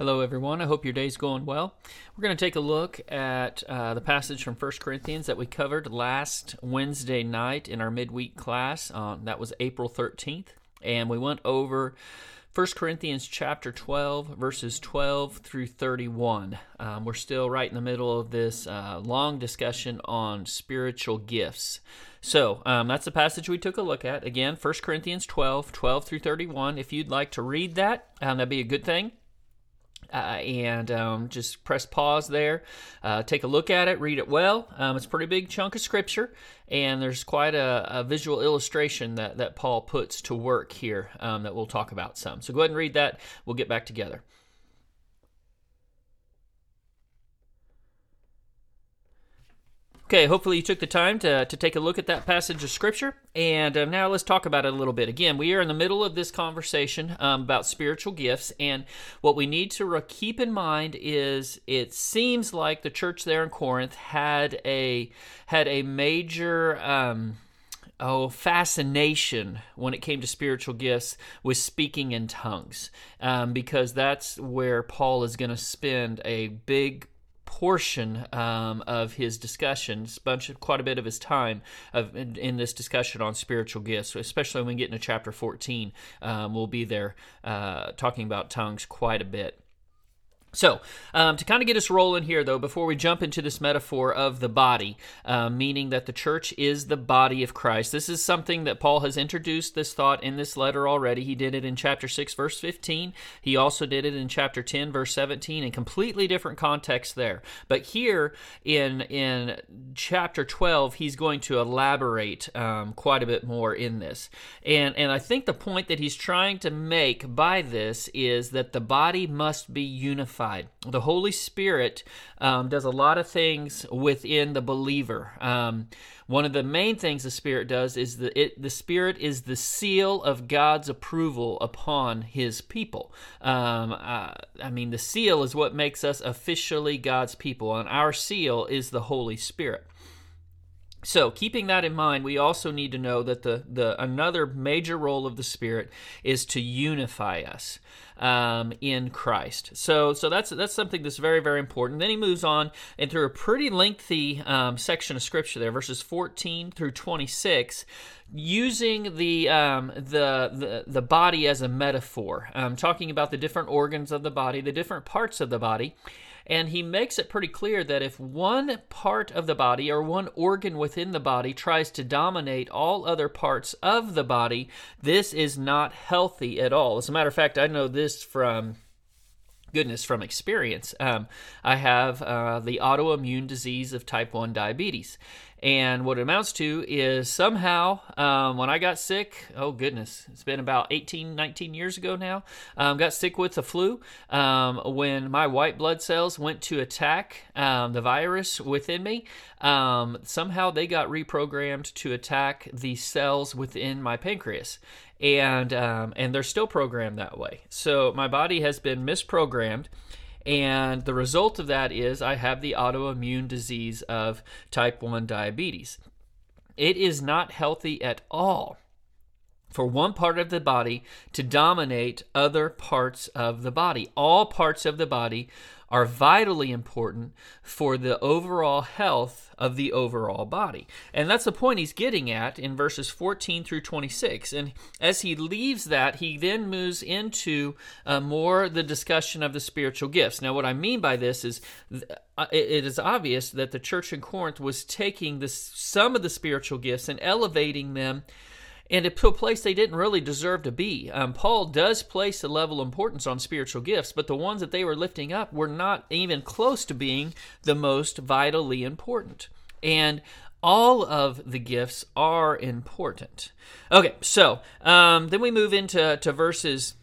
Hello, everyone. I hope your day's going well. We're going to take a look at uh, the passage from 1 Corinthians that we covered last Wednesday night in our midweek class. Uh, that was April 13th. And we went over 1 Corinthians chapter 12, verses 12 through 31. Um, we're still right in the middle of this uh, long discussion on spiritual gifts. So um, that's the passage we took a look at. Again, 1 Corinthians 12, 12 through 31. If you'd like to read that, um, that'd be a good thing. Uh, and um, just press pause there, uh, take a look at it, read it well. Um, it's a pretty big chunk of scripture, and there's quite a, a visual illustration that, that Paul puts to work here um, that we'll talk about some. So go ahead and read that. We'll get back together. Okay, hopefully you took the time to, to take a look at that passage of Scripture. And uh, now let's talk about it a little bit. Again, we are in the middle of this conversation um, about spiritual gifts. And what we need to re- keep in mind is it seems like the church there in Corinth had a, had a major. Um, oh fascination when it came to spiritual gifts with speaking in tongues um, because that's where paul is going to spend a big portion um, of his discussions, bunch of, quite a bit of his time of, in, in, this discussion on spiritual gifts, especially when we get into chapter 14. Um, we'll be there uh, talking about tongues quite a bit. So, um, to kind of get us rolling here, though, before we jump into this metaphor of the body, uh, meaning that the church is the body of Christ, this is something that Paul has introduced this thought in this letter already. He did it in chapter 6, verse 15. He also did it in chapter 10, verse 17, in completely different context there. But here in, in chapter 12, he's going to elaborate um, quite a bit more in this. And, and I think the point that he's trying to make by this is that the body must be unified unified. The Holy Spirit um, does a lot of things within the believer. Um, one of the main things the Spirit does is that it, the Spirit is the seal of God's approval upon His people. Um, uh, I mean, the seal is what makes us officially God's people, and our seal is the Holy Spirit. So, keeping that in mind, we also need to know that the, the another major role of the Spirit is to unify us um, in Christ. So, so that's that's something that's very very important. Then he moves on and through a pretty lengthy um, section of Scripture there, verses 14 through 26 using the, um, the, the the body as a metaphor, um, talking about the different organs of the body, the different parts of the body, and he makes it pretty clear that if one part of the body or one organ within the body tries to dominate all other parts of the body, this is not healthy at all. As a matter of fact, I know this from goodness from experience. Um, I have uh, the autoimmune disease of type 1 diabetes. And what it amounts to is somehow, um, when I got sick, oh goodness, it's been about 18, 19 years ago now, um, got sick with the flu. Um, when my white blood cells went to attack um, the virus within me, um, somehow they got reprogrammed to attack the cells within my pancreas and um, and they're still programmed that way. So my body has been misprogrammed, and the result of that is I have the autoimmune disease of type 1 diabetes. It is not healthy at all for one part of the body to dominate other parts of the body. All parts of the body are vitally important for the overall health of the overall body. And that's the point he's getting at in verses 14 through 26. And as he leaves that, he then moves into uh, more the discussion of the spiritual gifts. Now, what I mean by this is uh, it is obvious that the church in Corinth was taking this, some of the spiritual gifts and elevating them and to a place they didn't really deserve to be. Um, Paul does place a level of importance on spiritual gifts, but the ones that they were lifting up were not even close to being the most vitally important. And all of the gifts are important. Okay, so um, then we move into to verses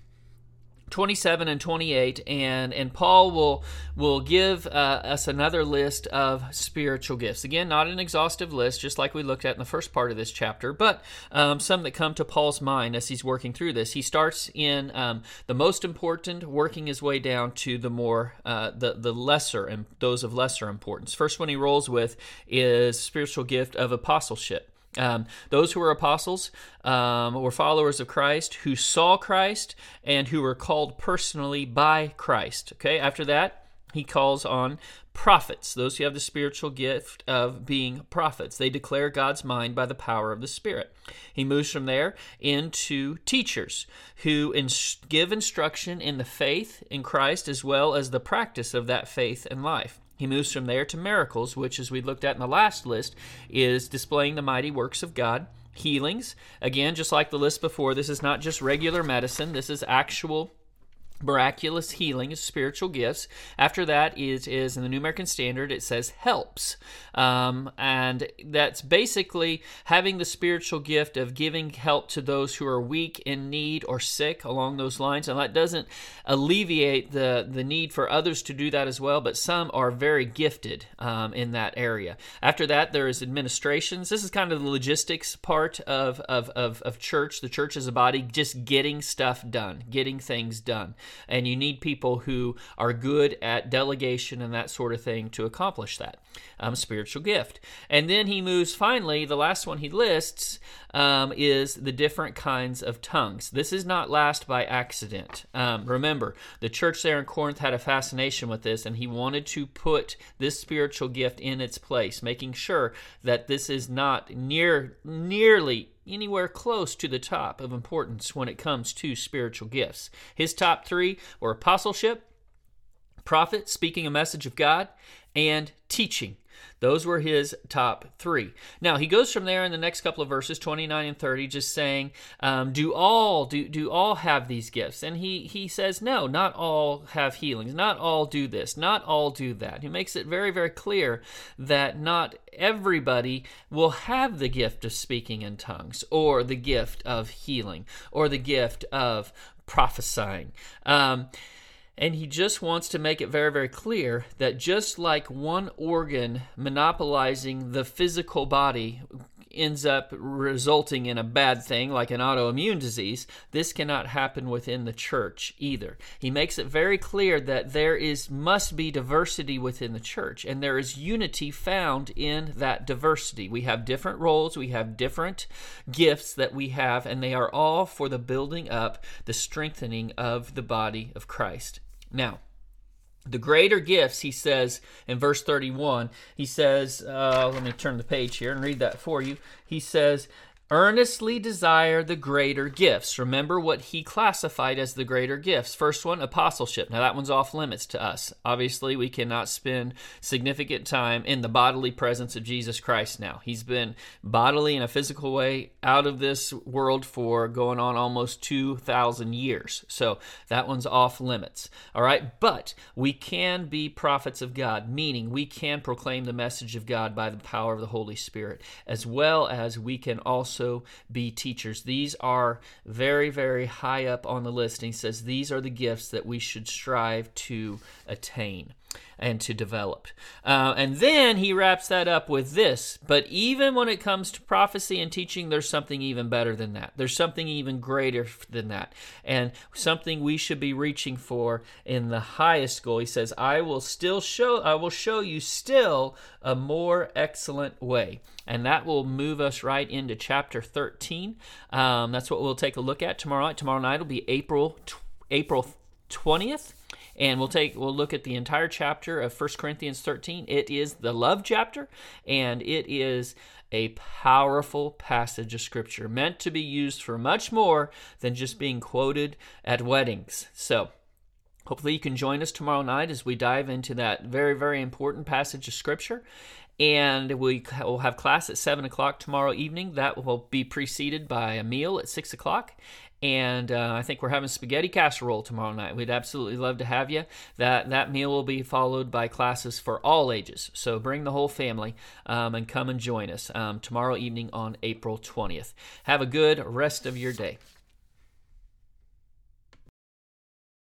27 and 28 and and paul will will give uh, us another list of spiritual gifts. Again not an exhaustive list just like we looked at in the first part of this chapter but um, some that come to paul's mind as he's working through this. He starts in um, the most important working his way down to the more uh, the the lesser and those of lesser importance. First one he rolls with is spiritual gift of apostleship Um, those who were apostles um, were followers of Christ who saw Christ and who were called personally by Christ. Okay, after that, he calls on prophets, those who have the spiritual gift of being prophets. They declare God's mind by the power of the Spirit. He moves from there into teachers who give instruction in the faith in Christ as well as the practice of that faith and life. He moves from there to miracles, which, as we looked at in the last list, is displaying the mighty works of God. Healings, again, just like the list before, this is not just regular medicine, this is actual miraculous healing is spiritual gifts. After that is is in the new american standard it says helps. Um, and that's basically having the spiritual gift of giving help to those who are weak in need or sick along those lines. And that doesn't alleviate the the need for others to do that as well but some are very gifted um, in that area. After that there is administrations. This is kind of the logistics part of, of of of church. The church is a body just getting stuff done getting things done and you need people who are good at delegation and that sort of thing to accomplish that um, spiritual gift. And then he moves finally, the last one he lists um, is the different kinds of tongues. This is not last by accident. Um, remember, the church there in Corinth had a fascination with this, and he wanted to put this spiritual gift in its place, making sure that this is not near nearly anywhere close to the top of importance when it comes to spiritual gifts. His top three were apostleship, prophet, speaking a message of God, and teaching. Those were his top three. Now he goes from there in the next couple of verses, 29 and 30, just saying, um, "Do all do do all have these gifts?" And he he says, "No, not all have healings. Not all do this. Not all do that." He makes it very very clear that not everybody will have the gift of speaking in tongues, or the gift of healing, or the gift of prophesying. Um, and he just wants to make it very, very clear that just like one organ monopolizing the physical body ends up resulting in a bad thing like an autoimmune disease, this cannot happen within the church either. He makes it very clear that there is must be diversity within the church and there is unity found in that diversity. We have different roles, we have different gifts that we have and they are all for the building up, the strengthening of the body of Christ. Now, the greater gifts, he says in verse 31, he says, uh, let me turn the page here and read that for you. He says, earnestly desire the greater gifts. Remember what he classified as the greater gifts. First one, apostleship. Now, that one's off limits to us. Obviously, we cannot spend significant time in the bodily presence of Jesus Christ now. He's been bodily in a physical way out of this world for going on almost 2,000 years. So, that one's off limits. All right, but we can be prophets of God, meaning we can proclaim the message of God by the power of the Holy Spirit, as well as we can also also be teachers. These are very, very high up on the list. And he says these are the gifts that we should strive to attain and to develop. Uh, and then he wraps that up with this. But even when it comes to prophecy and teaching, there's something even better than that. There's something even greater than that. And something we should be reaching for in the highest goal. He says, I will still show, I will show you still a more excellent way. And that will move us right into chapter 13. Um, that's what we'll take a look at tomorrow night. Tomorrow night will be April, April 20th and we'll take we'll look at the entire chapter of 1 Corinthians 13. It is the love chapter and it is a powerful passage of scripture meant to be used for much more than just being quoted at weddings. So, hopefully you can join us tomorrow night as we dive into that very very important passage of scripture and we will have class at 7 o'clock tomorrow evening that will be preceded by a meal at 6 o'clock and uh, I think we're having spaghetti casserole tomorrow night. We'd absolutely love to have you. That that meal will be followed by classes for all ages. So bring the whole family um, and come and join us um, tomorrow evening on April 20th. Have a good rest of your day.